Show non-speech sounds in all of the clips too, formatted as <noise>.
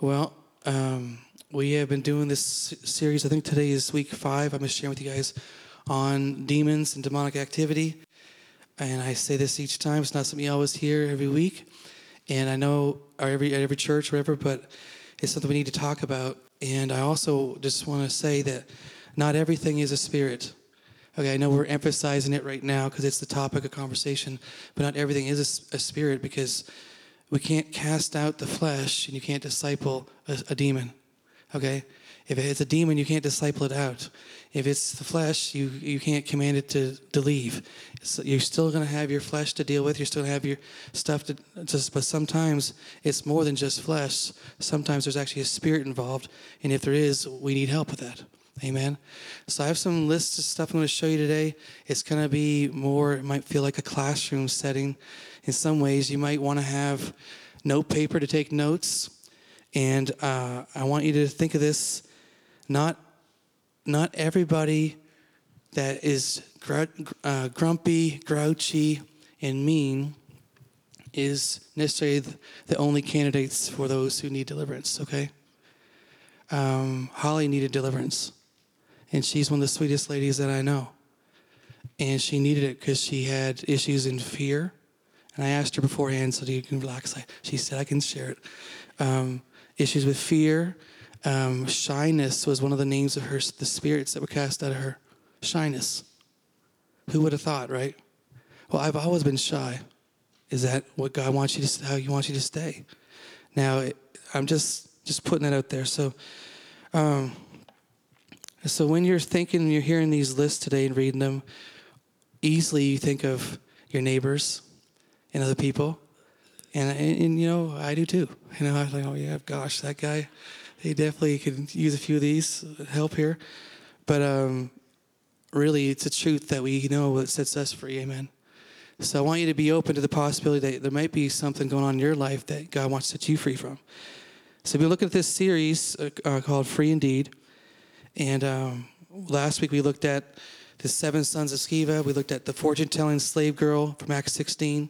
Well, um, we have been doing this series. I think today is week five. I'm to share with you guys on demons and demonic activity. And I say this each time. It's not something you always hear every week. And I know every at every church, whatever, but it's something we need to talk about. And I also just want to say that not everything is a spirit. Okay, I know we're emphasizing it right now because it's the topic of conversation, but not everything is a, a, spirit because we can't cast out the flesh and you can't disciple a, a demon. Okay? If it's a demon, you can't disciple it out. If it's the flesh, you, you can't command it to, to leave. So you're still going to have your flesh to deal with. You're still going to have your stuff to, just, but sometimes it's more than just flesh. Sometimes there's actually a spirit involved. And if there is, we need help with that. Amen. So I have some lists of stuff I'm going to show you today. It's going to be more, it might feel like a classroom setting. In some ways, you might want to have note paper to take notes. And uh, I want you to think of this not, not everybody that is gr- uh, grumpy, grouchy, and mean is necessarily the only candidates for those who need deliverance, okay? Um, Holly needed deliverance, and she's one of the sweetest ladies that I know. And she needed it because she had issues in fear. And I asked her beforehand, so you can relax. She said, I can share it. Um, issues with fear, um, shyness was one of the names of her, the spirits that were cast out of her. Shyness. Who would have thought, right? Well, I've always been shy. Is that what God wants you to, how He wants you to stay? Now, it, I'm just just putting that out there. So, um, so when you're thinking, you're hearing these lists today and reading them, easily you think of your neighbors and other people, and, and, and you know I do too. You know, I'm like, oh yeah, gosh, that guy he definitely could use a few of these help here. But um, really, it's a truth that we know that sets us free. Amen. So I want you to be open to the possibility that there might be something going on in your life that God wants to set you free from. So we're looking at this series uh, called Free Indeed. And um, last week we looked at the seven sons of Sceva. We looked at the fortune telling slave girl from Acts 16.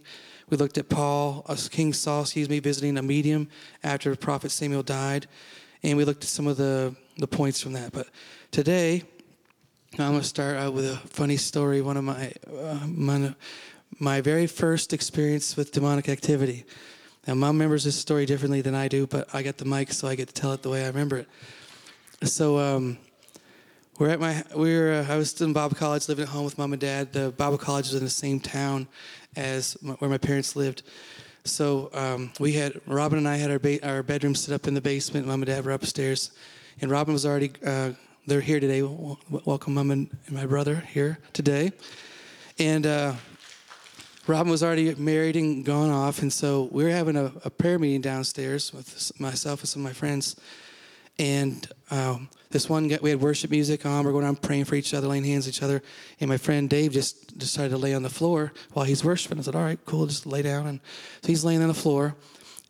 We looked at Paul, King Saul, excuse me, visiting a medium after prophet Samuel died and we looked at some of the, the points from that. But today, I'm going to start out with a funny story. One of my, uh, my, my very first experience with demonic activity. Now, mom remembers this story differently than I do, but I got the mic, so I get to tell it the way I remember it. So, um, we're at my, we are uh, I was still in Bible college, living at home with mom and dad. The Bible college was in the same town as my, where my parents lived. So um, we had Robin and I had our ba- our bedroom set up in the basement. Mom and Dad were upstairs, and Robin was already uh, they're here today. welcome, Mom and, my brother here today, and. Uh, Robin was already married and gone off, and so we were having a, a prayer meeting downstairs with myself and some of my friends. And um, this one, we had worship music on. We're going around praying for each other, laying hands on each other. And my friend Dave just decided to lay on the floor while he's worshiping. I said, "All right, cool, just lay down." And so he's laying on the floor.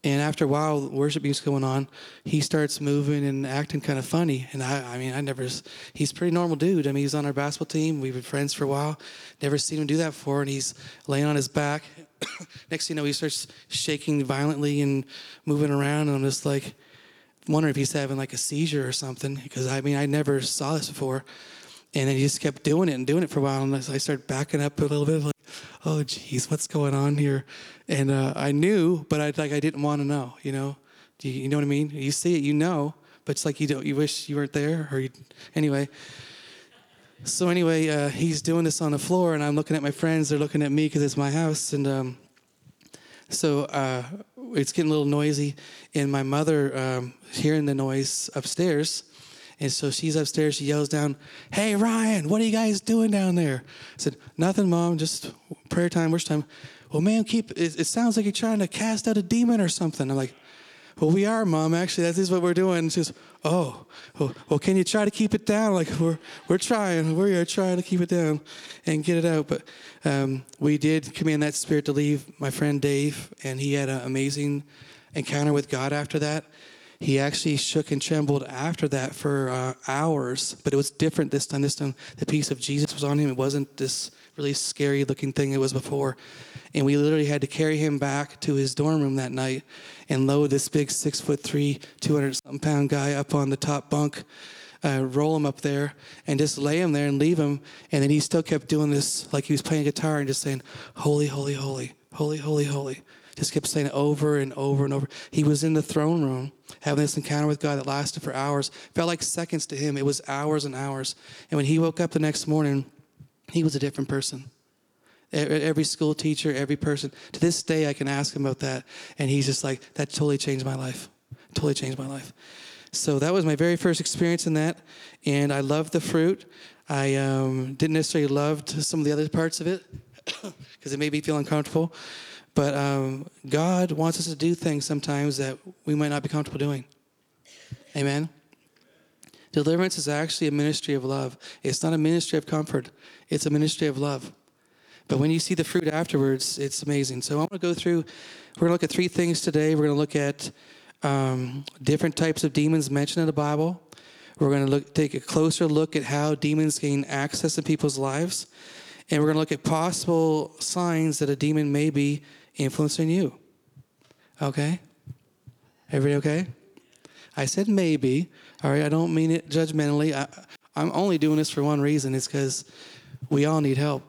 And after a while, worship music's going on, he starts moving and acting kind of funny. And I, I mean, I never, he's pretty normal dude. I mean, he's on our basketball team. We've been friends for a while. Never seen him do that before. And he's laying on his back. <coughs> Next thing you know, he starts shaking violently and moving around. And I'm just like, wondering if he's having like a seizure or something because I mean I never saw this before, and he just kept doing it and doing it for a while, and I started backing up a little bit, like, oh geez, what's going on here? And uh, I knew, but I like I didn't want to know, you know. Do you, you, know what I mean? You see it, you know, but it's like you don't. You wish you weren't there, or you, anyway. So anyway, uh, he's doing this on the floor, and I'm looking at my friends. They're looking at me because it's my house, and um, so uh, it's getting a little noisy, and my mother um, hearing the noise upstairs. And so she's upstairs. She yells down, "Hey Ryan, what are you guys doing down there?" I said, "Nothing, mom. Just prayer time, worship time." Well, man, keep. It, it sounds like you're trying to cast out a demon or something. I'm like, "Well, we are, mom. Actually, that is what we're doing." And she says, "Oh, well, well, can you try to keep it down? Like we're we're trying. We're trying to keep it down and get it out." But um, we did command that spirit to leave. My friend Dave, and he had an amazing encounter with God after that. He actually shook and trembled after that for uh, hours, but it was different this time. This time, the peace of Jesus was on him. It wasn't this really scary looking thing it was before. And we literally had to carry him back to his dorm room that night and load this big six foot three, 200 something pound guy up on the top bunk, uh, roll him up there, and just lay him there and leave him. And then he still kept doing this like he was playing guitar and just saying, Holy, holy, holy, holy, holy, holy. Just kept saying it over and over and over. He was in the throne room having this encounter with God that lasted for hours. Felt like seconds to him. It was hours and hours. And when he woke up the next morning, he was a different person. Every school teacher, every person. To this day, I can ask him about that. And he's just like, that totally changed my life. Totally changed my life. So that was my very first experience in that. And I loved the fruit. I um, didn't necessarily love some of the other parts of it <coughs> because it made me feel uncomfortable. But um, God wants us to do things sometimes that we might not be comfortable doing. Amen. Deliverance is actually a ministry of love. It's not a ministry of comfort, it's a ministry of love. But when you see the fruit afterwards, it's amazing. So I want to go through, we're going to look at three things today. We're going to look at um, different types of demons mentioned in the Bible. We're going to look, take a closer look at how demons gain access in people's lives. And we're going to look at possible signs that a demon may be influencing you. Okay? Everybody okay? I said maybe. All right, I don't mean it judgmentally. I, I'm only doing this for one reason. It's because we all need help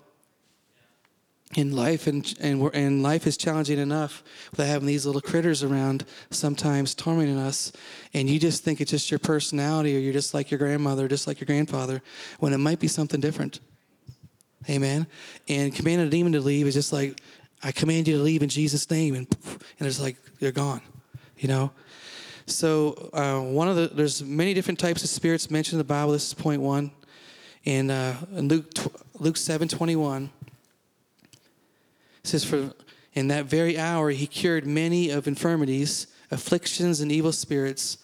in life and and, we're, and life is challenging enough without having these little critters around sometimes tormenting us and you just think it's just your personality or you're just like your grandmother just like your grandfather when it might be something different amen and commanding a demon to leave is just like i command you to leave in jesus name and and it's like you're gone you know so uh, one of the there's many different types of spirits mentioned in the bible this is point one in, uh, in luke luke 7 21 it says, For in that very hour he cured many of infirmities, afflictions, and evil spirits,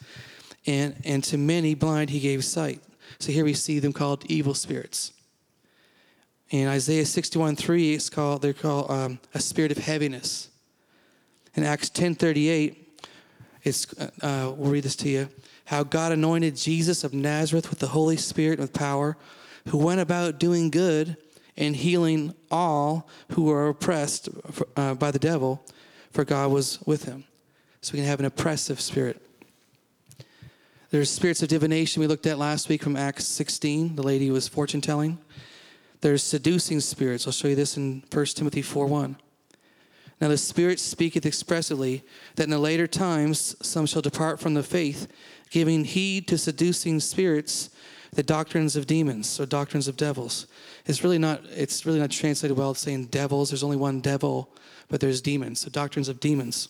and, and to many blind he gave sight. So here we see them called evil spirits. In Isaiah 61 3, it's called, they're called um, a spirit of heaviness. In Acts 10 38, it's, uh, we'll read this to you. How God anointed Jesus of Nazareth with the Holy Spirit with power, who went about doing good and healing all who were oppressed uh, by the devil, for God was with him. So we can have an oppressive spirit. There's spirits of divination we looked at last week from Acts 16. The lady was fortune telling. There's seducing spirits. I'll show you this in 1 Timothy 4 1. Now the Spirit speaketh expressly that in the later times some shall depart from the faith, giving heed to seducing spirits the doctrines of demons or doctrines of devils. It's really not it's really not translated well. Saying devils. There's only one devil, but there's demons. So doctrines of demons.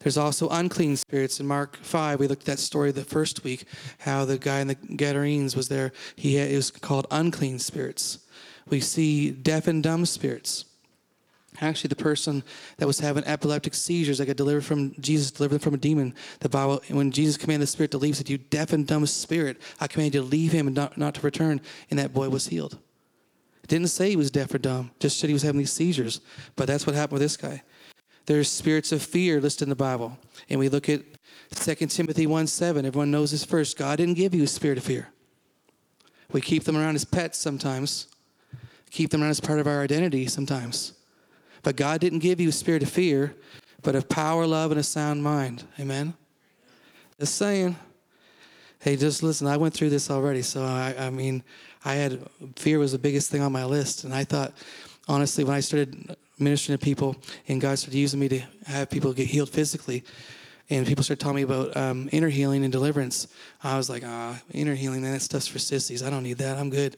There's also unclean spirits. In Mark 5, we looked at that story the first week, how the guy in the Gadarenes was there. He had, it was called unclean spirits. We see deaf and dumb spirits actually the person that was having epileptic seizures that got delivered from Jesus, delivered from a demon. The Bible, when Jesus commanded the spirit to leave, said, You deaf and dumb spirit, I command you to leave him and not, not to return. And that boy was healed. It didn't say he was deaf or dumb, just said he was having these seizures. But that's what happened with this guy. There's spirits of fear listed in the Bible. And we look at 2 Timothy 1 7. Everyone knows this first. God didn't give you a spirit of fear. We keep them around as pets sometimes, keep them around as part of our identity sometimes. But God didn't give you a spirit of fear, but of power, love, and a sound mind. Amen? Just saying. Hey, just listen, I went through this already. So, I, I mean, I had fear was the biggest thing on my list. And I thought, honestly, when I started ministering to people and God started using me to have people get healed physically, and people started telling me about um, inner healing and deliverance. I was like, ah, inner healing, that stuff's for sissies. I don't need that. I'm good.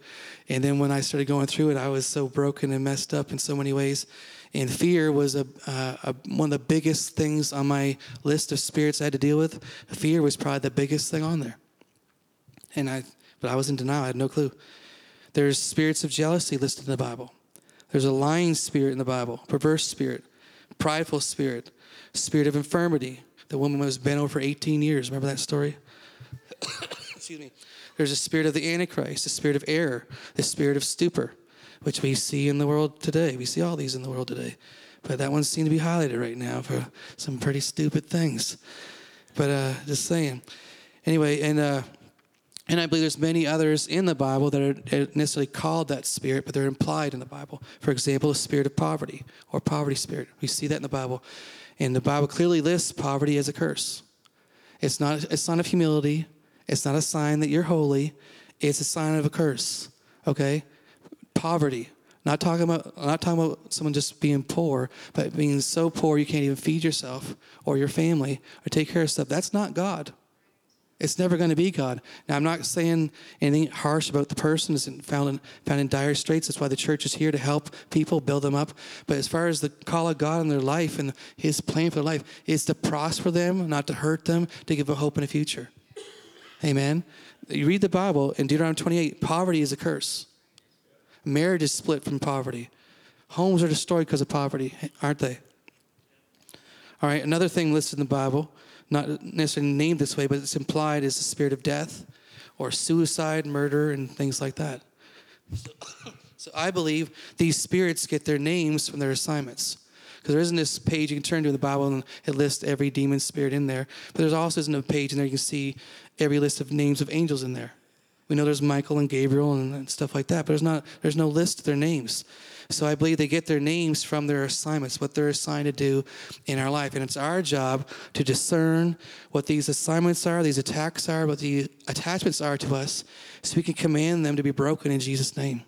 And then when I started going through it, I was so broken and messed up in so many ways. And fear was a, uh, a, one of the biggest things on my list of spirits I had to deal with. Fear was probably the biggest thing on there. And I, but I was in denial. I had no clue. There's spirits of jealousy listed in the Bible. There's a lying spirit in the Bible, perverse spirit, prideful spirit, spirit of infirmity. The woman was bent over for 18 years. Remember that story? <coughs> Excuse me. There's a spirit of the Antichrist, a spirit of error, the spirit of stupor which we see in the world today. We see all these in the world today. But that one seems to be highlighted right now for some pretty stupid things. But uh, just saying. Anyway, and uh, And I believe there's many others in the Bible that are necessarily called that spirit, but they're implied in the Bible. For example, the spirit of poverty or poverty spirit. We see that in the Bible. And the Bible clearly lists poverty as a curse. It's not a sign of humility. It's not a sign that you're holy. It's a sign of a curse. Okay? Poverty. Not talking about not talking about someone just being poor, but being so poor you can't even feed yourself or your family or take care of stuff. That's not God. It's never going to be God. Now, I'm not saying anything harsh about the person is found in, found in dire straits. That's why the church is here to help people, build them up. But as far as the call of God in their life and His plan for their life, is to prosper them, not to hurt them, to give a hope in a future. Amen. You read the Bible in Deuteronomy 28, poverty is a curse. Marriage is split from poverty. Homes are destroyed because of poverty, aren't they? All right, another thing listed in the Bible not necessarily named this way, but it's implied is the spirit of death or suicide, murder, and things like that. <coughs> So I believe these spirits get their names from their assignments. Because there isn't this page you can turn to in the Bible and it lists every demon spirit in there. But there's also isn't a page in there you can see every list of names of angels in there. We know there's Michael and Gabriel and, and stuff like that, but there's not there's no list of their names. So I believe they get their names from their assignments, what they're assigned to do in our life. And it's our job to discern what these assignments are, these attacks are, what the attachments are to us, so we can command them to be broken in Jesus' name.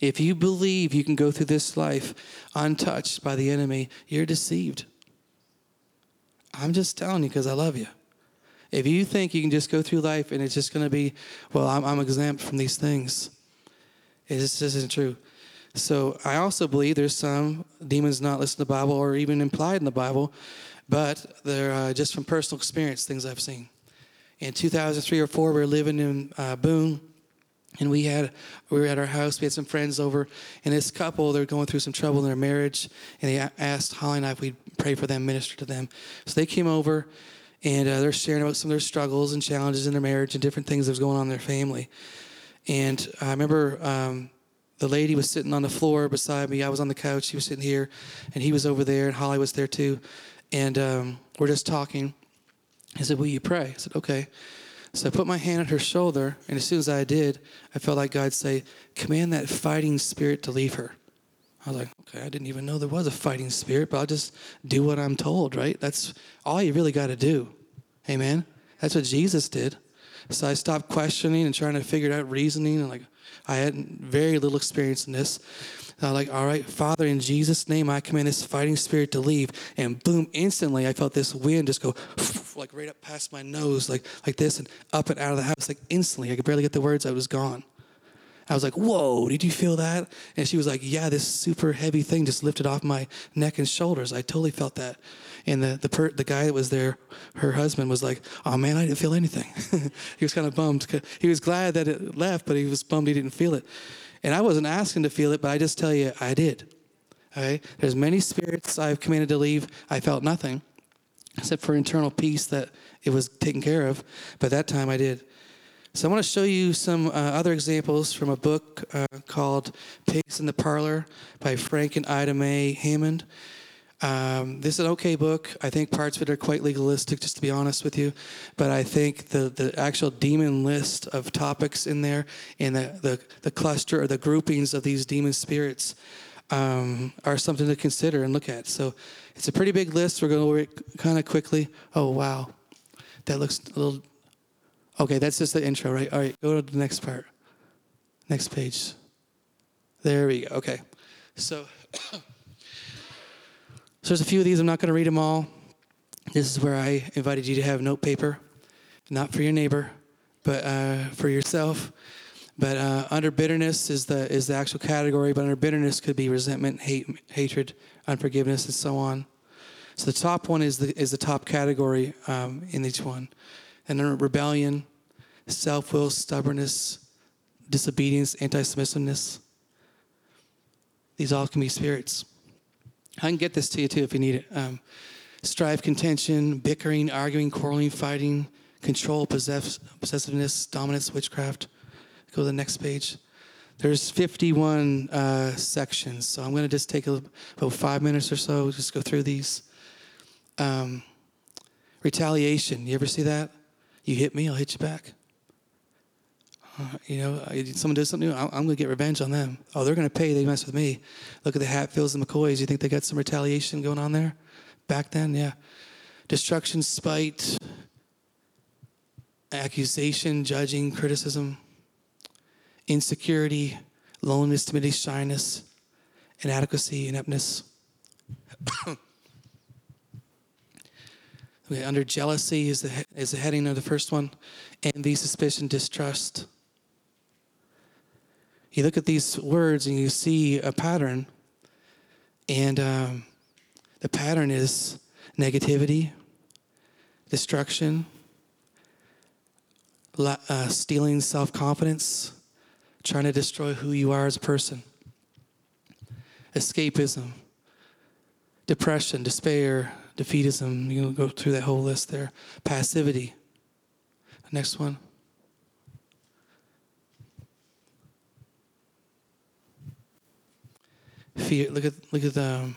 If you believe you can go through this life untouched by the enemy, you're deceived. I'm just telling you because I love you. If you think you can just go through life and it's just going to be, well, I'm, I'm exempt from these things, it just isn't true. So I also believe there's some demons not listed in the Bible or even implied in the Bible, but they're uh, just from personal experience, things I've seen. In 2003 or four, we were living in uh, Boone, and we had we were at our house. We had some friends over, and this couple they're going through some trouble in their marriage, and they asked Holly and I if we'd pray for them, minister to them. So they came over, and uh, they're sharing about some of their struggles and challenges in their marriage and different things that was going on in their family. And I remember. Um, the lady was sitting on the floor beside me. I was on the couch. She was sitting here, and he was over there, and Holly was there too. And um, we're just talking. He said, Will you pray? I said, Okay. So I put my hand on her shoulder, and as soon as I did, I felt like God say, Command that fighting spirit to leave her. I was like, Okay, I didn't even know there was a fighting spirit, but I'll just do what I'm told, right? That's all you really got to do. Amen? That's what Jesus did. So I stopped questioning and trying to figure out reasoning and like, I had very little experience in this. I like, all right, Father, in Jesus' name, I command this fighting spirit to leave. And boom, instantly, I felt this wind just go <laughs> like right up past my nose, like like this, and up and out of the house, like instantly. I could barely get the words. I was gone. I was like, whoa, did you feel that? And she was like, yeah, this super heavy thing just lifted off my neck and shoulders. I totally felt that. And the the, per, the guy that was there, her husband, was like, oh man, I didn't feel anything. <laughs> he was kind of bummed. He was glad that it left, but he was bummed he didn't feel it. And I wasn't asking to feel it, but I just tell you, I did. Okay? There's many spirits I've commanded to leave. I felt nothing, except for internal peace that it was taken care of. But that time I did. So I want to show you some uh, other examples from a book uh, called Pigs in the Parlor by Frank and Ida Mae Hammond. Um, this is an okay book. I think parts of it are quite legalistic, just to be honest with you. But I think the, the actual demon list of topics in there and the, the, the cluster or the groupings of these demon spirits um, are something to consider and look at. So it's a pretty big list. We're going to work kind of quickly. Oh, wow. That looks a little Okay, that's just the intro, right? All right, go to the next part. Next page. There we go. Okay. So, <coughs> so there's a few of these. I'm not going to read them all. This is where I invited you to have note paper, not for your neighbor, but uh, for yourself. But uh, under bitterness is the is the actual category. But under bitterness could be resentment, hate, hatred, unforgiveness, and so on. So the top one is the is the top category um, in each one. And then rebellion, self will, stubbornness, disobedience, anti submissiveness. These all can be spirits. I can get this to you too if you need it. Um, strife, contention, bickering, arguing, quarreling, fighting, control, possess- possessiveness, dominance, witchcraft. Go to the next page. There's 51 uh, sections, so I'm going to just take a, about five minutes or so, just go through these. Um, retaliation, you ever see that? You hit me, I'll hit you back. Uh, you know, someone does something, I'm, I'm going to get revenge on them. Oh, they're going to pay. They mess with me. Look at the Hatfields and McCoys. You think they got some retaliation going on there? Back then, yeah. Destruction, spite, accusation, judging, criticism, insecurity, loneliness, timidity, shyness, inadequacy, ineptness. <coughs> <coughs> under jealousy is the, is the heading of the first one envy, suspicion, distrust. You look at these words and you see a pattern, and um, the pattern is negativity, destruction, uh, stealing self confidence, trying to destroy who you are as a person, escapism, depression, despair, defeatism. You can go through that whole list there. Passivity. Next one. Fear. Look at look at the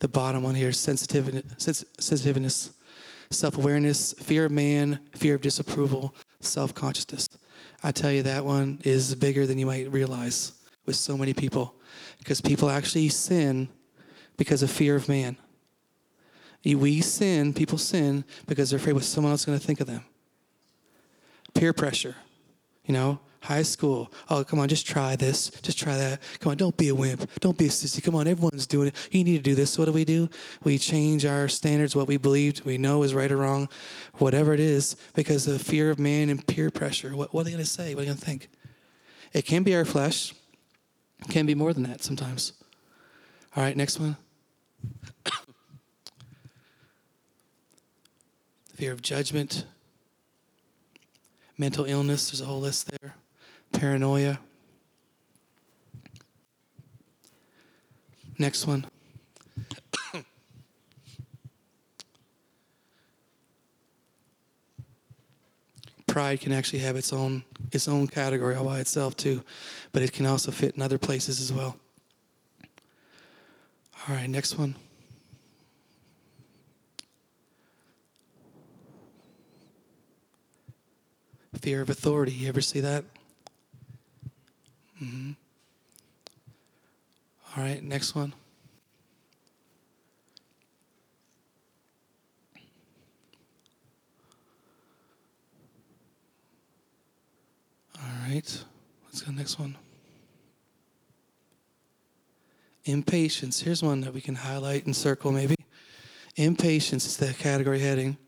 the bottom one here. Sensitiveness, sensitiveness, self awareness, fear of man, fear of disapproval, self consciousness. I tell you, that one is bigger than you might realize with so many people because people actually sin because of fear of man. We sin, people sin because they're afraid what someone else is going to think of them. Peer pressure, you know, high school. Oh, come on, just try this, just try that. Come on, don't be a wimp, don't be a sissy. Come on, everyone's doing it. You need to do this. What do we do? We change our standards, what we believed we know is right or wrong, whatever it is, because of fear of man and peer pressure. What, what are they going to say? What are they going to think? It can be our flesh. It can be more than that sometimes. All right, next one. Fear of judgment, mental illness, there's a whole list there paranoia. Next one. <coughs> Pride can actually have its own its own category all by itself too, but it can also fit in other places as well. All right, next one. Fear of authority. You ever see that? Mm-hmm. All right, next one. All right, let's go next one. Impatience. Here's one that we can highlight and circle maybe. Impatience is the category heading.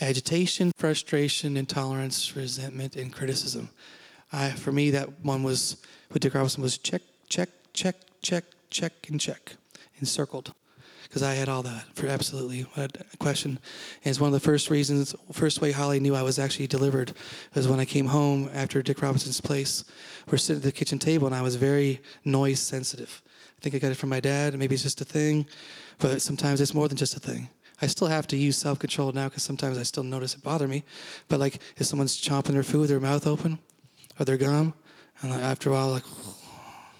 Agitation, frustration, intolerance, resentment, and criticism. I, for me, that one was with Dick Robinson was check, check, check, check, check, and check, encircled, because I had all that for absolutely a question. And it's one of the first reasons, first way Holly knew I was actually delivered was when I came home after Dick Robinson's place. We're sitting at the kitchen table, and I was very noise sensitive. I think I got it from my dad. and Maybe it's just a thing, but sometimes it's more than just a thing. I still have to use self control now because sometimes I still notice it bother me. But like if someone's chomping their food, their mouth open, or their gum, and like, after a while, like,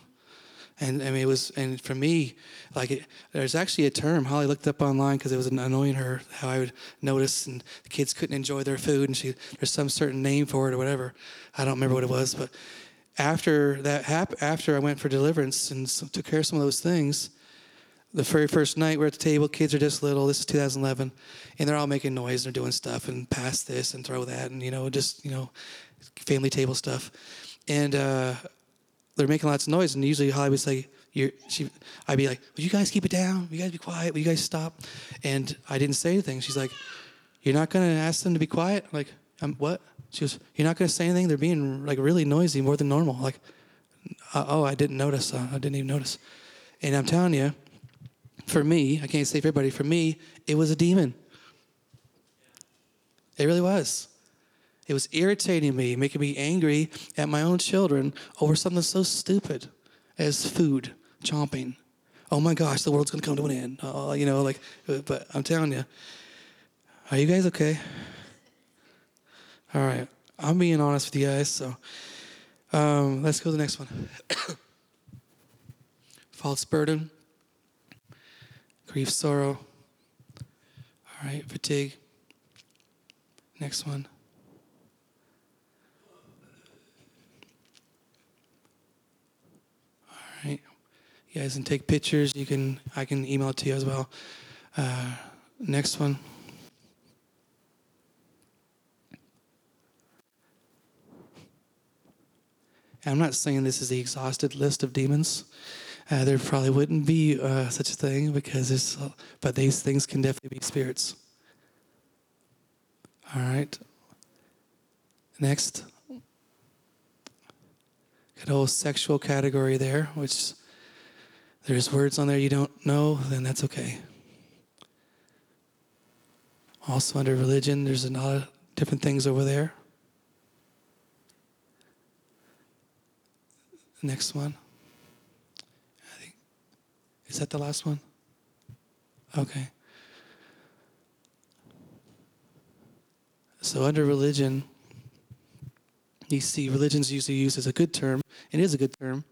<sighs> and I mean, it was, and for me, like, it, there's actually a term Holly looked up online because it was annoying her how I would notice, and the kids couldn't enjoy their food, and she there's some certain name for it or whatever. I don't remember what it was, but after that happened, after I went for deliverance and took care of some of those things, the very first night we're at the table, kids are just little. This is 2011, and they're all making noise. And they're doing stuff and pass this and throw that, and you know, just you know, family table stuff, and uh, they're making lots of noise. And usually Holly would say, "You're," she, I'd be like, "Would you guys keep it down? Will you guys be quiet? Will you guys stop?" And I didn't say anything. She's like, "You're not gonna ask them to be quiet?" I'm like, I'm, "What?" She goes, "You're not gonna say anything? They're being like really noisy, more than normal." Like, uh, "Oh, I didn't notice. Uh, I didn't even notice." And I'm telling you, for me, I can't say for everybody. For me, it was a demon. It really was. It was irritating me, making me angry at my own children over something so stupid as food, chomping. Oh my gosh, the world's gonna come to an end. Oh, you know, like, but I'm telling you, are you guys okay? All right, I'm being honest with you guys, so um, let's go to the next one. <coughs> False burden, grief, sorrow. All right, fatigue. Next one. All right, you guys can take pictures. You can I can email it to you as well. Uh, next one. And I'm not saying this is the exhausted list of demons. Uh, there probably wouldn't be uh, such a thing because it's, but these things can definitely be spirits. All right. Next. Got a whole sexual category there, which there's words on there you don't know, then that's okay. Also, under religion, there's a lot of different things over there. Next one. Is that the last one? Okay. So under religion, you see religion's usually used as a good term. It is a good term,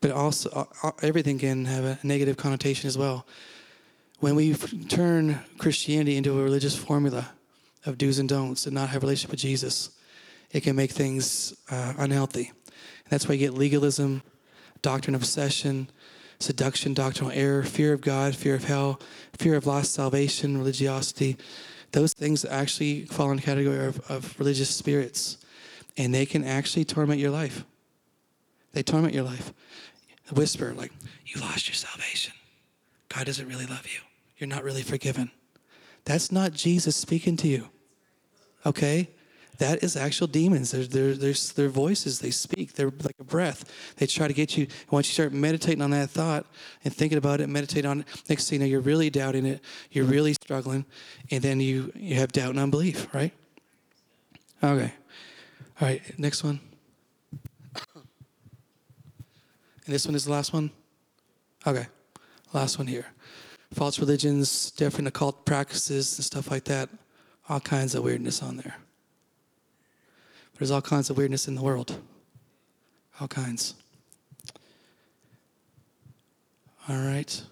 but also uh, uh, everything can have a negative connotation as well. When we turn Christianity into a religious formula of do's and don'ts and not have a relationship with Jesus, it can make things uh, unhealthy. That's why you get legalism, doctrine of obsession, seduction, doctrinal error, fear of God, fear of hell, fear of lost salvation, religiosity. Those things actually fall in the category of, of religious spirits, and they can actually torment your life. They torment your life. A whisper like, "You lost your salvation. God doesn't really love you. You're not really forgiven." That's not Jesus speaking to you. Okay? That is actual demons. They're, their voices, they speak. They're like a breath. They try to get you. Once you start meditating on that thought and thinking about it, meditate on it, next thing you know, you're really doubting it. You're really struggling. And then you, you have doubt and unbelief, right? Okay. All right, next one. <coughs> And this one is the last one? Okay, last one here. False religions, different occult practices, and stuff like that. All kinds of weirdness on there. There's all kinds of weirdness in the world. All kinds. All right.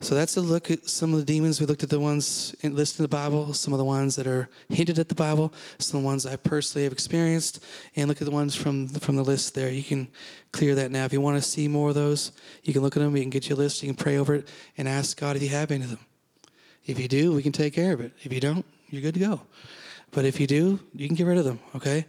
So that's a look at some of the demons. We looked at the ones listed in the Bible, some of the ones that are hinted at the Bible, some of the ones I personally have experienced, and look at the ones from from the list there. You can clear that now. If you want to see more of those, you can look at them. You can get your list. You can pray over it and ask God if you have any of them. If you do, we can take care of it. If you don't, you're good to go. But if you do, you can get rid of them, okay?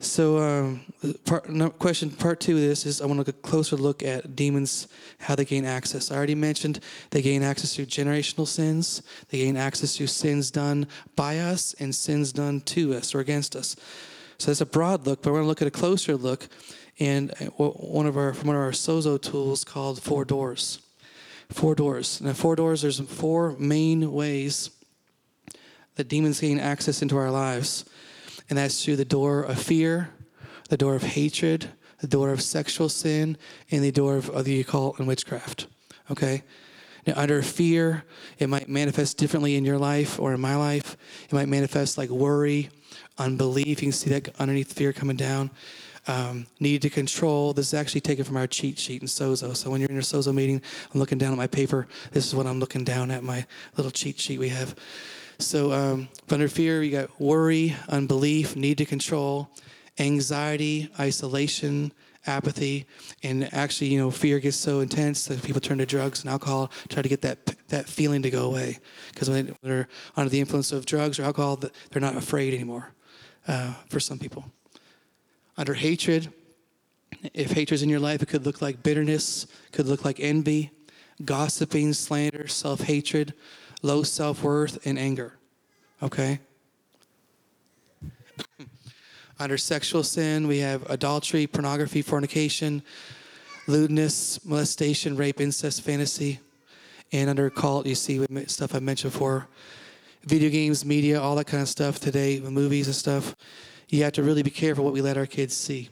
So, um, part, no, question part two of this is I want to look a closer look at demons, how they gain access. I already mentioned they gain access through generational sins, they gain access through sins done by us and sins done to us or against us. So that's a broad look, but we're going to look at a closer look and uh, one of our from one of our sozo tools called four doors. Four doors. Now, four doors. There's four main ways that demons gain access into our lives. And that's through the door of fear, the door of hatred, the door of sexual sin, and the door of, the occult and witchcraft. Okay? Now, under fear, it might manifest differently in your life or in my life. It might manifest like worry, unbelief. You can see that underneath fear coming down. Um, need to control. This is actually taken from our cheat sheet in Sozo. So when you're in your Sozo meeting, I'm looking down at my paper. This is what I'm looking down at my little cheat sheet we have. So, um, under fear, you got worry, unbelief, need to control, anxiety, isolation, apathy, and actually, you know, fear gets so intense that people turn to drugs and alcohol, try to get that that feeling to go away. Because when they're under the influence of drugs or alcohol, they're not afraid anymore. Uh, for some people, under hatred, if hatred's in your life, it could look like bitterness, could look like envy, gossiping, slander, self hatred low self worth, and anger. Okay? <laughs> Under sexual sin, we have adultery, pornography, fornication, lewdness, molestation, rape, incest, fantasy. And under cult, you see stuff I mentioned before video games, media, all that kind of stuff today, movies and stuff. You have to really be careful what we let our kids see.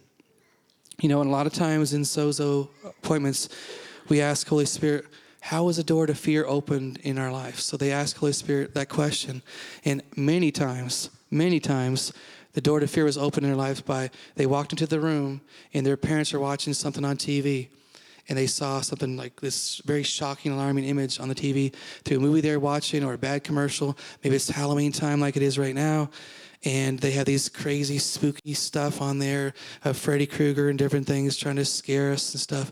You know, and a lot of times in sozo appointments, we ask Holy Spirit, how is a door to fear opened in our life? So they ask Holy Spirit that question. And many times, many times, the door to fear was opened in their lives by they walked into the room and their parents are watching something on TV and they saw something like this very shocking, alarming image on the TV through a movie they're watching or a bad commercial. Maybe it's Halloween time like it is right now. And they have these crazy, spooky stuff on there of Freddy Krueger and different things trying to scare us and stuff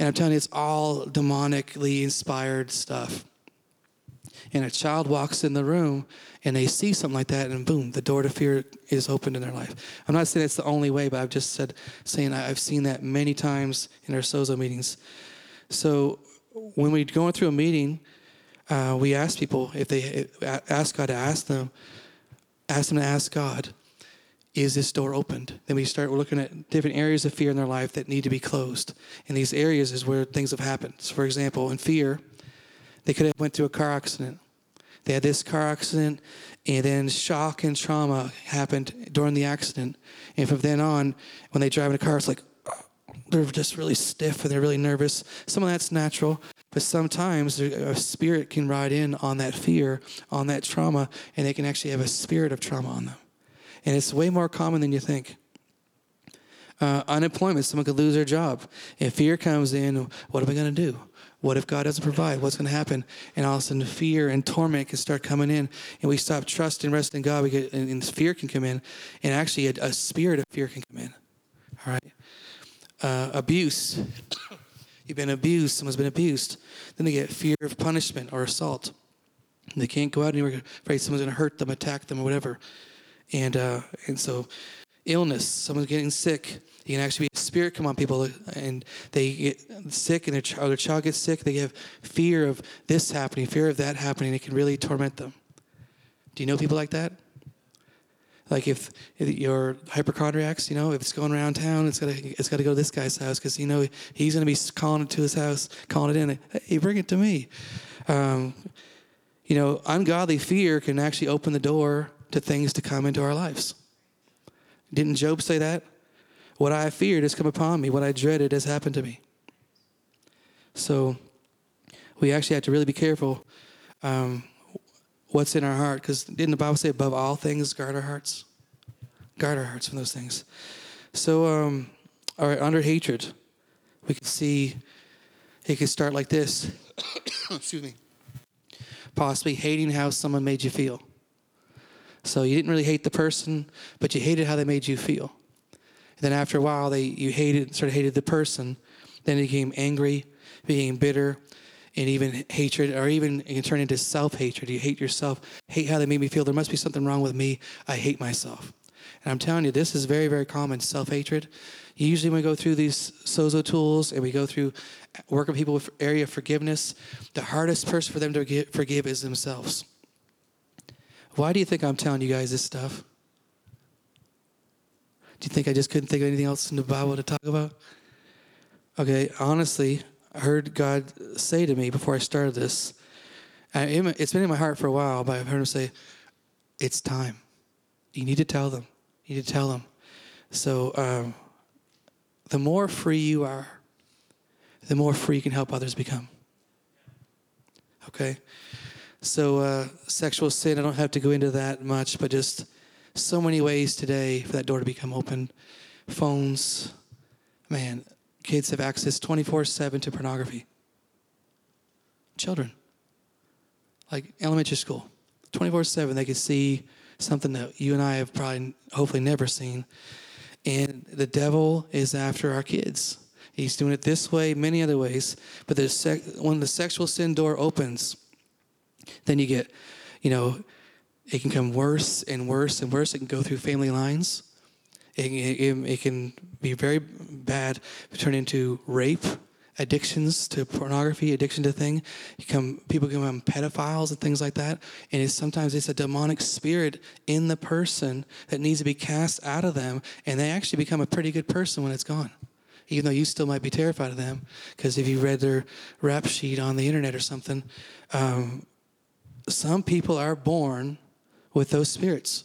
And I'm telling you, it's all demonically inspired stuff. And a child walks in the room and they see something like that, and boom, the door to fear is opened in their life. I'm not saying it's the only way, but I've just said, saying I've seen that many times in our Sozo meetings. So when we're going through a meeting, uh, we ask people if they ask God to ask them, ask them to ask God, is this door opened? Then we start looking at different areas of fear in their life that need to be closed. And these areas is where things have happened. So for example, in fear, they could have went through a car accident. They had this car accident, and then shock and trauma happened during the accident. And from then on, when they drive in a car, it's like they're just really stiff and they're really nervous. Some of that's natural, but sometimes a spirit can ride in on that fear, on that trauma, and they can actually have a spirit of trauma on them. And it's way more common than you think. Uh, unemployment, someone could lose their job. If fear comes in, what am I going to do? What if God doesn't provide? What's going to happen? And all of a sudden, fear and torment can start coming in, and we stop trusting, resting in God. We get, and, and fear can come in, and actually, a, a, spirit of fear can come in. All right, uh, abuse. You've been abused. Someone's been abused. Then they get fear of punishment or assault. They can't go out anywhere, afraid someone's going to hurt them, attack them, or whatever. And uh, and so, illness. Someone's getting sick you can actually be a spirit come on people and they get sick and their child, their child gets sick. They have fear of this happening, fear of that happening. It can really torment them. Do you know people like that? Like if, your hypochondriacs, you know, if it's going around town, it's gotta it's gotta go to this guy's house because you know he's gonna be calling it to his house, calling it in. Hey, bring it to me. Um, you know, ungodly fear can actually open the door to things to come into our lives. Didn't Job say that? What I feared has come upon me. What I dreaded has happened to me. So we actually have to really be careful um, what's in our heart. Because didn't the Bible say, above all things, guard our hearts? Guard our hearts from those things. So, um, all right, under hatred, we can see it can start like this. <coughs> Excuse me. Possibly hating how someone made you feel. So you didn't really hate the person, but you hated how they made you feel. And then after a while, they you hated sort of hated the person. Then it became angry, became bitter, and even hatred, or even it can turn into self hatred. You hate yourself, hate how they made me feel. There must be something wrong with me. I hate myself. And I'm telling you, this is very, very common self hatred. Usually, when we go through these sozo tools and we go through working people with area of forgiveness, the hardest person for them to forgive is themselves. Why do you think I'm telling you guys this stuff? Do you think I just couldn't think of anything else in the Bible to talk about? Okay, honestly, I heard God say to me before I started this. It's been in my heart for a while, but I've heard Him say, "It's time. You need to tell them. You need to tell them." So, um, the more free you are, the more free you can help others become. Okay, so uh, sexual sin. I don't have to go into that much, but just so many ways today for that door to become open. Phones, man, kids have access 24 7 to pornography. Children, like elementary school, 24 7, they can see something that you and I have probably, hopefully, never seen. And the devil is after our kids. He's doing it this way, many other ways. But the sec- when the sexual sin door opens, then you get, you know, it can come worse and worse and worse. It can go through family lines. It, it, it can be very bad, turn into rape, addictions to pornography, addiction to thing. You come, people become pedophiles and things like that. And it's sometimes it's a demonic spirit in the person that needs to be cast out of them, and they actually become a pretty good person when it's gone. Even though you still might be terrified of them, because if you read their rap sheet on the internet or something, um, some people are born with those spirits.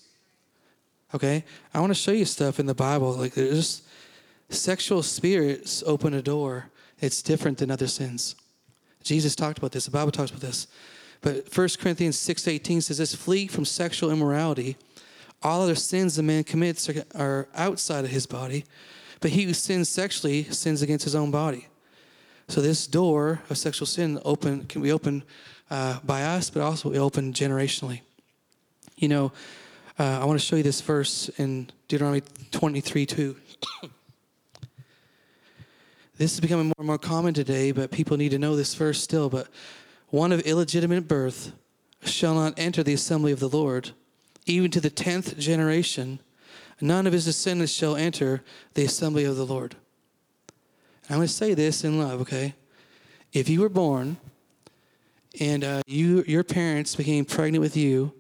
Okay? I want to show you stuff in the Bible. Like there's sexual spirits open a door. It's different than other sins. Jesus talked about this. The Bible talks about this. But 1 Corinthians 6.18 says this, flee from sexual immorality. All other sins a man commits are, outside of his body. But he who sins sexually sins against his own body. So this door of sexual sin open can be opened uh, by us, but also be opened generationally. You know, uh, I want to show you this verse in Deuteronomy 23 2. <coughs> this is becoming more and more common today, but people need to know this verse still. But one of illegitimate birth shall not enter the assembly of the Lord, even to the tenth generation. None of his descendants shall enter the assembly of the Lord. And I'm going to say this in love, okay? If you were born and uh, you, your parents became pregnant with you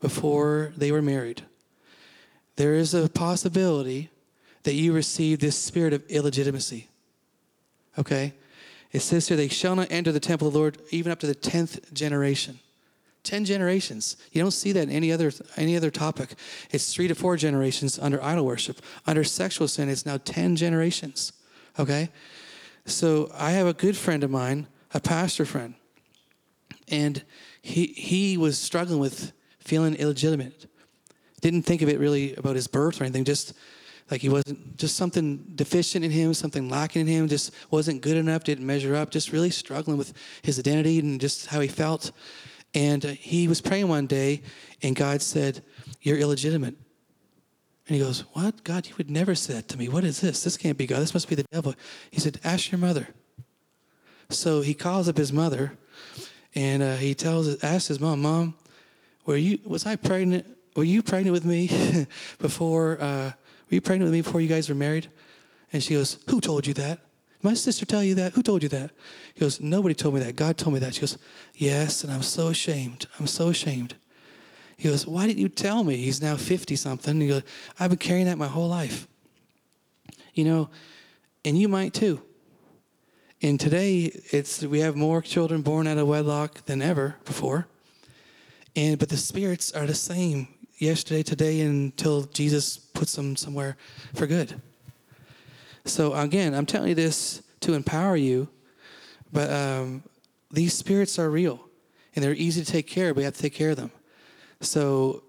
before they were married, there is a possibility that you received this spirit of illegitimacy. Okay? It says here, they shall not enter the temple of the Lord even up to the tenth generation. Ten generations. You don't see that in any other any other topic. It's three to four generations under idol worship. Under sexual sin, it's now ten generations. Okay? So I have a good friend of mine, a pastor friend, and he he was struggling with feeling illegitimate. Didn't think of it really about his birth or anything, just like he wasn't just something deficient in him, something lacking in him, just wasn't good enough, didn't measure up, just really struggling with his identity and just how he felt. And uh, he was praying one day, and God said, You're illegitimate. And he goes, What? God, you would never say that to me. What is this? This can't be God. This must be the devil. He said, Ask your mother. So he calls up his mother and uh, he tells, asks his mom, Mom, were you, was I pregnant? Were you pregnant with me <laughs> before, uh, were you pregnant with me before you guys were married? And she goes, Who told you that? My sister tell you that? Who told you that? He goes, Nobody told me that. God told me that. She goes, Yes, and I'm so ashamed. I'm so ashamed. He goes, Why didn't you tell me? He's now 50 something. He goes, I've been carrying that my whole life. You know, and you might too. And today, it's we have more children born out of wedlock than ever before. And but the spirits are the same yesterday, today, until Jesus puts them somewhere for good. So again, I'm telling you this to empower you, but um, these spirits are real, and they're easy to take care of. We have to take care of them. So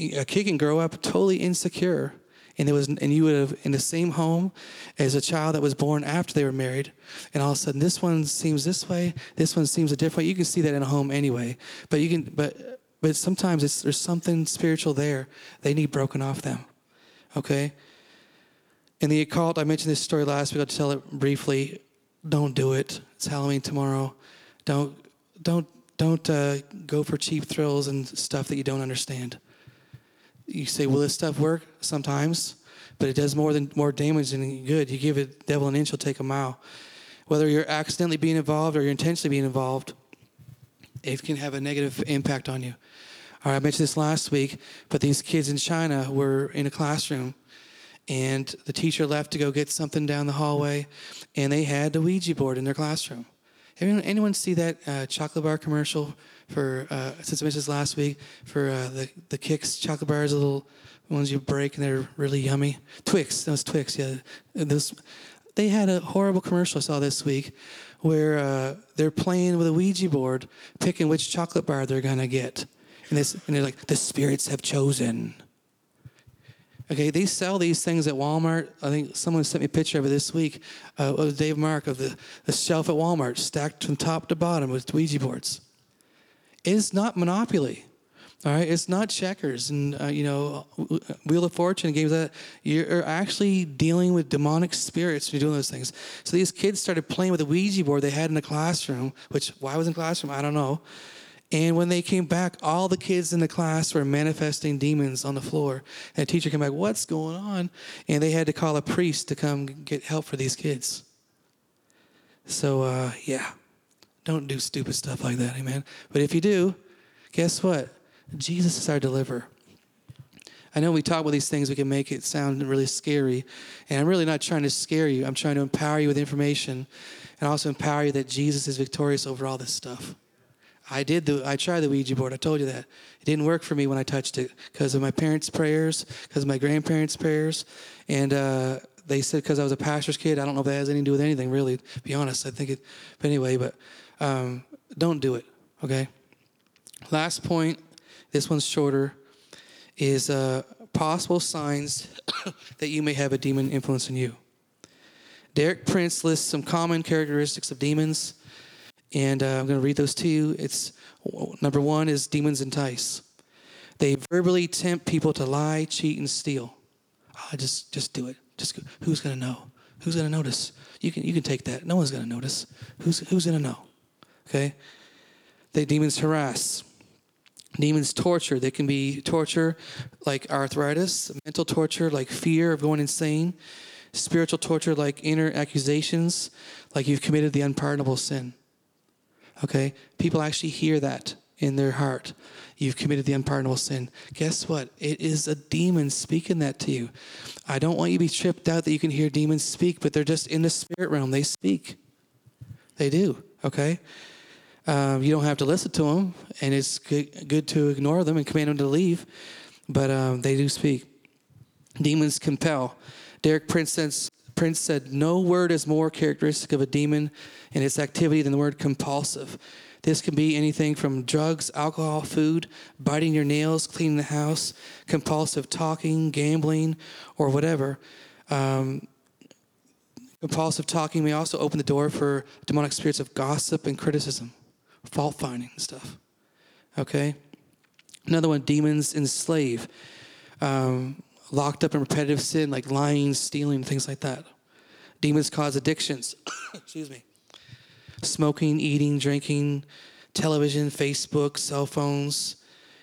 a kid can grow up totally insecure, and it was, and you would have in the same home as a child that was born after they were married, and all of a sudden this one seems this way, this one seems a different way. You can see that in a home anyway, but you can, but but sometimes it's, there's something spiritual there. They need broken off them. Okay. In the occult, I mentioned this story last week. I'll tell it briefly. Don't do it. It's Halloween tomorrow. Don't don't don't uh, go for cheap thrills and stuff that you don't understand. You say, "Will this stuff work?" Sometimes, but it does more than more damage than good. You give a devil an inch, he'll take a mile. Whether you're accidentally being involved or you're intentionally being involved, it can have a negative impact on you. All right, I mentioned this last week, but these kids in China were in a classroom, and the teacher left to go get something down the hallway, and they had the Ouija board in their classroom. Anyone, anyone see that uh, chocolate bar commercial for uh, since I mentioned this last week for uh, the the Kix chocolate bars, the little ones you break and they're really yummy. Twix, those Twix, yeah. Those they had a horrible commercial I saw this week where uh, they're playing with a Ouija board, picking which chocolate bar they're gonna get, and this and they're like the spirits have chosen. Okay, they sell these things at Walmart. I think someone sent me a picture of it this week. Uh, was Dave Mark of the, the shelf at Walmart, stacked from top to bottom with Ouija boards. It's not Monopoly. All right, it's not checkers and uh, you know Wheel of Fortune games that you're actually dealing with demonic spirits when you're doing those things. So these kids started playing with the Ouija board they had in the classroom, which why was in the classroom I don't know. And when they came back, all the kids in the class were manifesting demons on the floor. And the teacher came back, What's going on? And they had to call a priest to come get help for these kids. So, uh, yeah, don't do stupid stuff like that, amen. But if you do, guess what? Jesus is our deliverer. I know we talk about these things, we can make it sound really scary. And I'm really not trying to scare you, I'm trying to empower you with information and also empower you that Jesus is victorious over all this stuff. I did the I tried the Ouija board. I told you that. It didn't work for me when I touched it because of my parents' prayers, because of my grandparents' prayers, and uh, they said because I was a pastor's kid. I don't know if that has anything to do with anything, really. To be honest, I think it. But anyway, but um, don't do it. Okay. Last point. This one's shorter. Is uh, possible signs <coughs> that you may have a demon influence in you. Derek Prince lists some common characteristics of demons and uh, I'm going to read those to you. It's number one is demons entice. They verbally tempt people to lie, cheat, and steal. Oh, just, just do it. Just who's going to know? Who's going to notice? You can, you can take that. No one's going to notice. Who's, who's going to know? Okay? They demons harass. Demons torture. They can be torture like arthritis, mental torture like fear of going insane, spiritual torture like inner accusations, like you've committed the unpardonable sin. Okay? People actually hear that in their heart. You've committed the unpardonable sin. Guess what? It is a demon speaking that to you. I don't want you to be tripped out that you can hear demons speak, but they're just in the spirit realm. They speak. They do. Okay? Um, you don't have to listen to them, and it's good, good to ignore them and command them to leave, but um, they do speak. Demons compel. Derek Prince Prince said, No word is more characteristic of a demon and its activity than the word compulsive. This can be anything from drugs, alcohol, food, biting your nails, cleaning the house, compulsive talking, gambling, or whatever. Um, compulsive talking may also open the door for demonic spirits of gossip and criticism, fault finding and stuff. Okay? Another one, demons enslave. Um, locked up in repetitive sin like lying, stealing, things like that. Demons cause addictions. <coughs> Excuse me. Smoking, eating, drinking, television, Facebook, cell phones.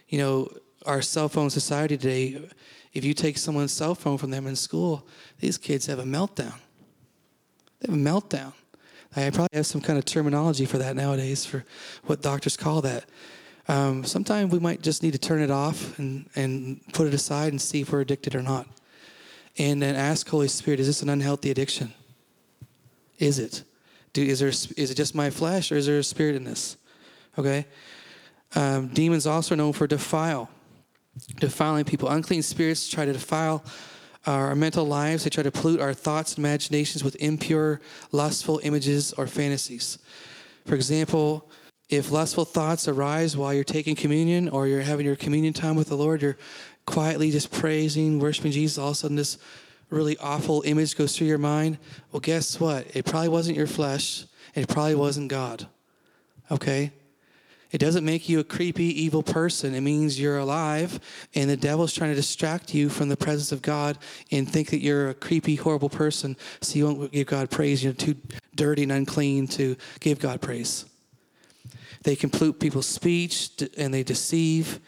You know, our cell phone society today, if you take someone's cell phone from them in school, these kids have a meltdown. They have a meltdown. I probably have some kind of terminology for that nowadays for what doctors call that. Um, sometimes we might just need to turn it off and, and put it aside and see if we're addicted or not. And then ask Holy Spirit, is this an unhealthy addiction? Is it? Do, is, there, is it just my flesh or is there a spirit in this? Okay? Um, demons also are known for defile, defiling people. Unclean spirits try to defile our mental lives. They try to pollute our thoughts and imaginations with impure, lustful images or fantasies. For example, if lustful thoughts arise while you're taking communion or you're having your communion time with the Lord, you're quietly just praising, worshiping Jesus, all of a sudden this really awful image goes through your mind. Well, guess what? It probably wasn't your flesh, it probably wasn't God. Okay? It doesn't make you a creepy, evil person. It means you're alive, and the devil's trying to distract you from the presence of God and think that you're a creepy, horrible person, so you won't give God praise. You're too dirty and unclean to give God praise. They can pollute people's speech and they deceive.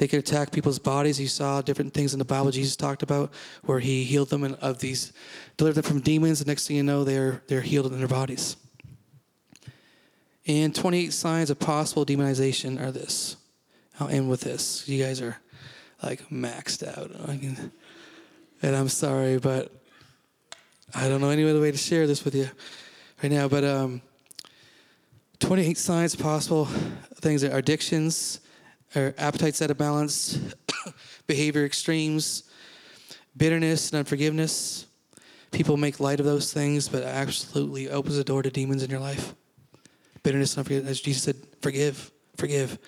They could attack people's bodies. You saw different things in the Bible Jesus talked about where he healed them of these, delivered them from demons. The next thing you know, they're, they're healed in their bodies. And 28 signs of possible demonization are this. I'll end with this. You guys are like maxed out. And I'm sorry, but I don't know any other way to share this with you right now. But um, 28 signs possible things are addictions, or appetites out of balance, <coughs> behavior extremes, bitterness and unforgiveness. People make light of those things, but absolutely opens the door to demons in your life. Bitterness and unforgiveness. As Jesus said, forgive, forgive.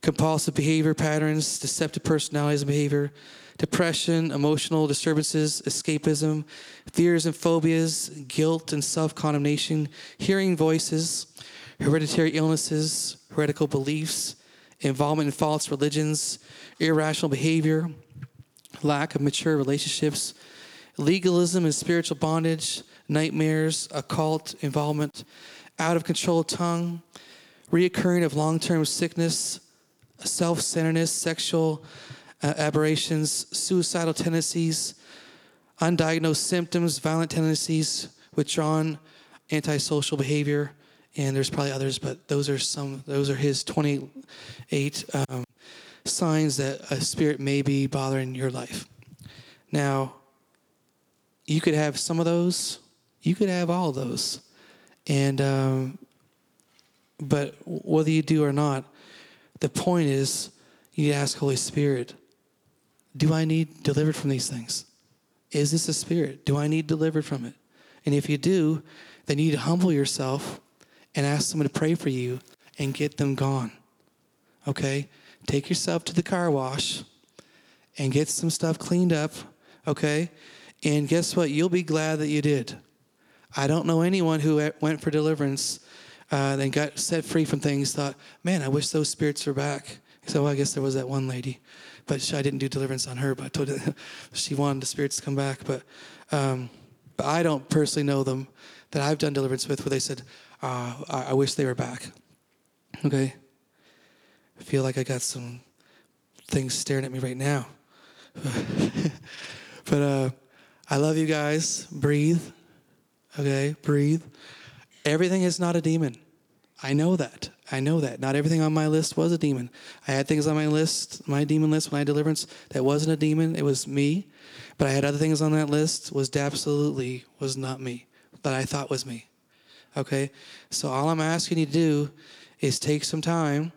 Compulsive behavior patterns, deceptive personalities and behavior, depression, emotional disturbances, escapism, fears and phobias, guilt and self condemnation, hearing voices, hereditary illnesses, heretical beliefs, involvement in false religions, irrational behavior, lack of mature relationships, legalism and spiritual bondage, nightmares, occult involvement, out of control tongue, reoccurring of long term sickness, self centeredness, sexual uh, aberrations, suicidal tendencies, undiagnosed symptoms, violent tendencies, withdrawn antisocial behavior, and there's probably others, but those are some. Those are his 28 um, signs that a spirit may be bothering your life. Now, you could have some of those. You could have all those, and um, but whether you do or not, the point is you ask Holy Spirit, do I need delivered from these things? Is this a spirit? Do I need delivered from it? And if you do, then you need to humble yourself and ask someone to pray for you and get them gone. Okay? Take yourself to the car wash and get some stuff cleaned up. Okay? And guess what? You'll be glad that you did. I don't know anyone who went for deliverance uh, and got set free from things, thought, man, I wish those spirits were back. So well, I guess there was that one lady, but I didn't do deliverance on her, but I told her <laughs> she wanted the spirits to come back. But um, but I don't personally know them that I've done deliverance with where they said, uh, I, I wish they were back. Okay? I feel like I got some things staring at me right now. <laughs> but uh, I love you guys. Breathe. Okay? Breathe. Everything is not a demon. I know that. I know that. Not everything on my list was a demon. I had things on my list, my demon list when I had deliverance, that wasn't a demon. It was me. But I had other things on that list was absolutely was not me. That I thought was me. Okay? So all I'm asking you to do is take some time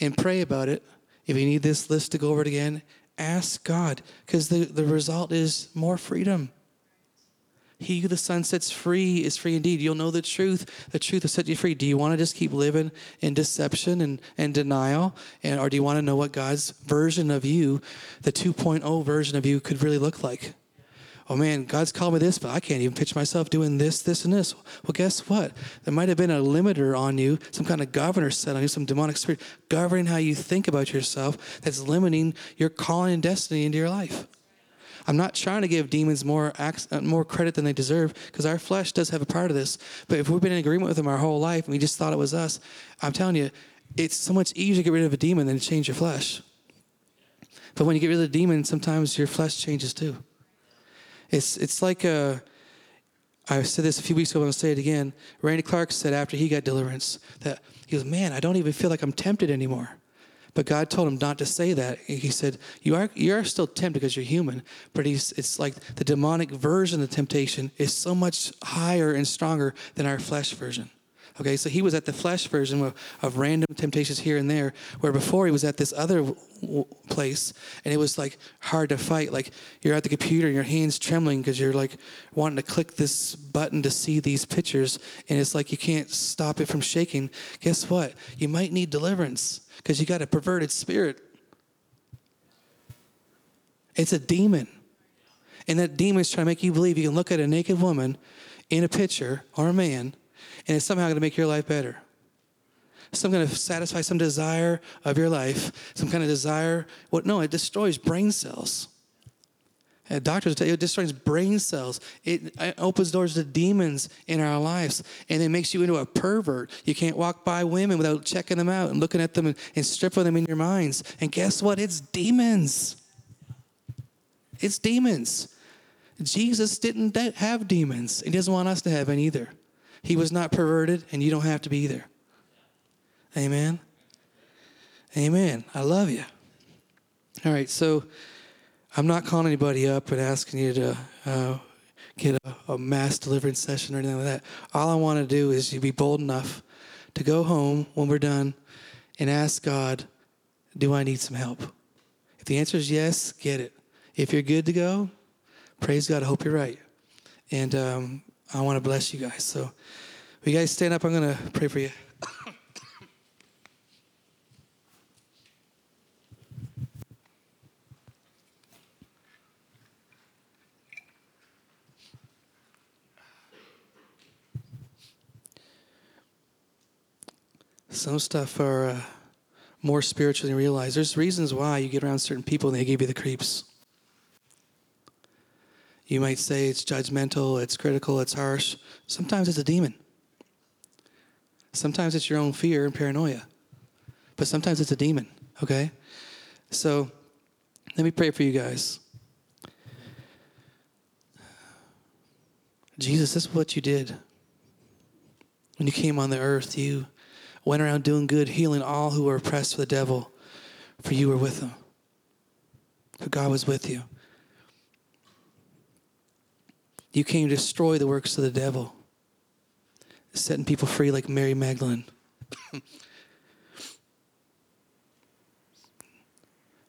and pray about it. If you need this list to go over it again, ask God. Because the, the result is more freedom. He who the Son sets free is free indeed. You'll know the truth. The truth will set you free. Do you want to just keep living in deception and, and denial? And, or do you want to know what God's version of you, the 2.0 version of you, could really look like? Oh man, God's called me this, but I can't even picture myself doing this, this, and this. Well, guess what? There might have been a limiter on you, some kind of governor set on you, some demonic spirit governing how you think about yourself that's limiting your calling and destiny into your life. I'm not trying to give demons more uh, more credit than they deserve because our flesh does have a part of this. But if we've been in agreement with them our whole life and we just thought it was us, I'm telling you, it's so much easier to get rid of a demon than to change your flesh. But when you get rid of the demon, sometimes your flesh changes too. It's it's like a. I said this a few weeks ago. Going to say it again. Randy Clark said after he got deliverance that he goes, "Man, I don't even feel like I'm tempted anymore." But God told him not to say that. He said, "You are you are still tempted because you're human, but he's it's like the demonic version of temptation is so much higher and stronger than our flesh version." Okay, so he was at the flesh version of, of, random temptations here and there, where before he was at this other w- place, and it was like hard to fight. Like you're at the computer, and your hands trembling because you're like wanting to click this button to see these pictures, and it's like you can't stop it from shaking. Guess what? You might need deliverance because you got a perverted spirit. It's a demon. And that demon is trying to make you believe you can look at a naked woman in a picture or a man, and it's somehow going to make your life better. Some going to satisfy some desire of your life, some kind of desire. What? No, it destroys brain cells. And doctors tell you it destroys brain cells. It, it, opens doors to demons in our lives, and it makes you into a pervert. You can't walk by women without checking them out and looking at them and, and stripping them in your minds. And guess what? It's demons. It's demons. Jesus didn't have demons. He doesn't want us to have any either. He was not perverted, and you don't have to be either. Amen. Amen. I love you. All right, so. I'm not calling anybody up and asking you to uh, get a, a, mass deliverance session or anything like that. All I want to do is you be bold enough to go home when we're done and ask God, Do I need some help? If the answer is yes, get it. If you're good to go, praise God. I hope you're right. And um, I want to bless you guys. So, will you guys stand up. I'm going to pray for you. Some stuff are uh, more spiritual than you realize. There's reasons why you get around certain people and they give you the creeps. You might say it's judgmental, it's critical, it's harsh. Sometimes it's a demon. Sometimes it's your own fear and paranoia. But sometimes it's a demon, okay? So let me pray for you guys. Jesus, this is what you did. When you came on the earth, you went around doing good, healing all who were oppressed by the devil, for you were with them. For God was with you. You came to destroy the works of the devil, setting people free like Mary Magdalene. <coughs>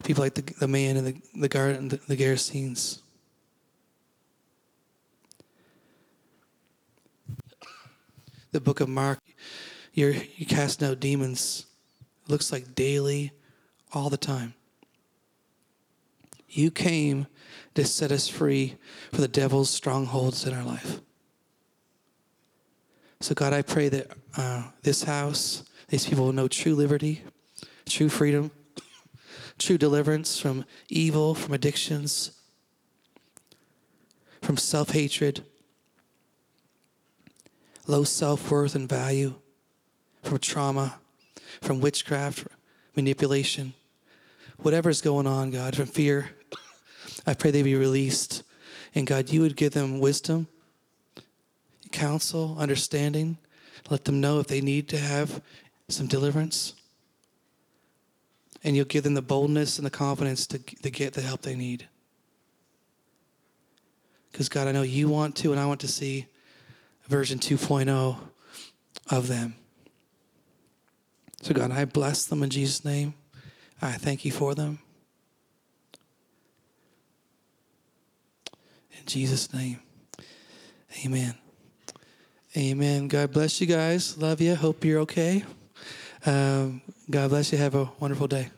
people like the, the man in the, the garden, the, the Gerasenes. The book of Mark, you're, you're casting out demons. It looks like daily, all the time. You came to set us free for the devil's strongholds in our life. So, God, I pray that uh, this house, these people will know true liberty, true freedom, true deliverance from evil, from addictions, from self hatred, low self worth and value, from trauma, from witchcraft, manipulation, whatever's going on, God, from fear. I pray they be released. And God, you would give them wisdom, counsel, understanding. Let them know if they need to have some deliverance. And you'll give them the boldness and the confidence to, to get the help they need. Because, God, I know you want to, and I want to see version 2.0 of them. So, God, I bless them in Jesus' name. I thank you for them. In Jesus' name. Amen. Amen. God bless you guys. Love you. Hope you're okay. Um, God bless you. Have a wonderful day.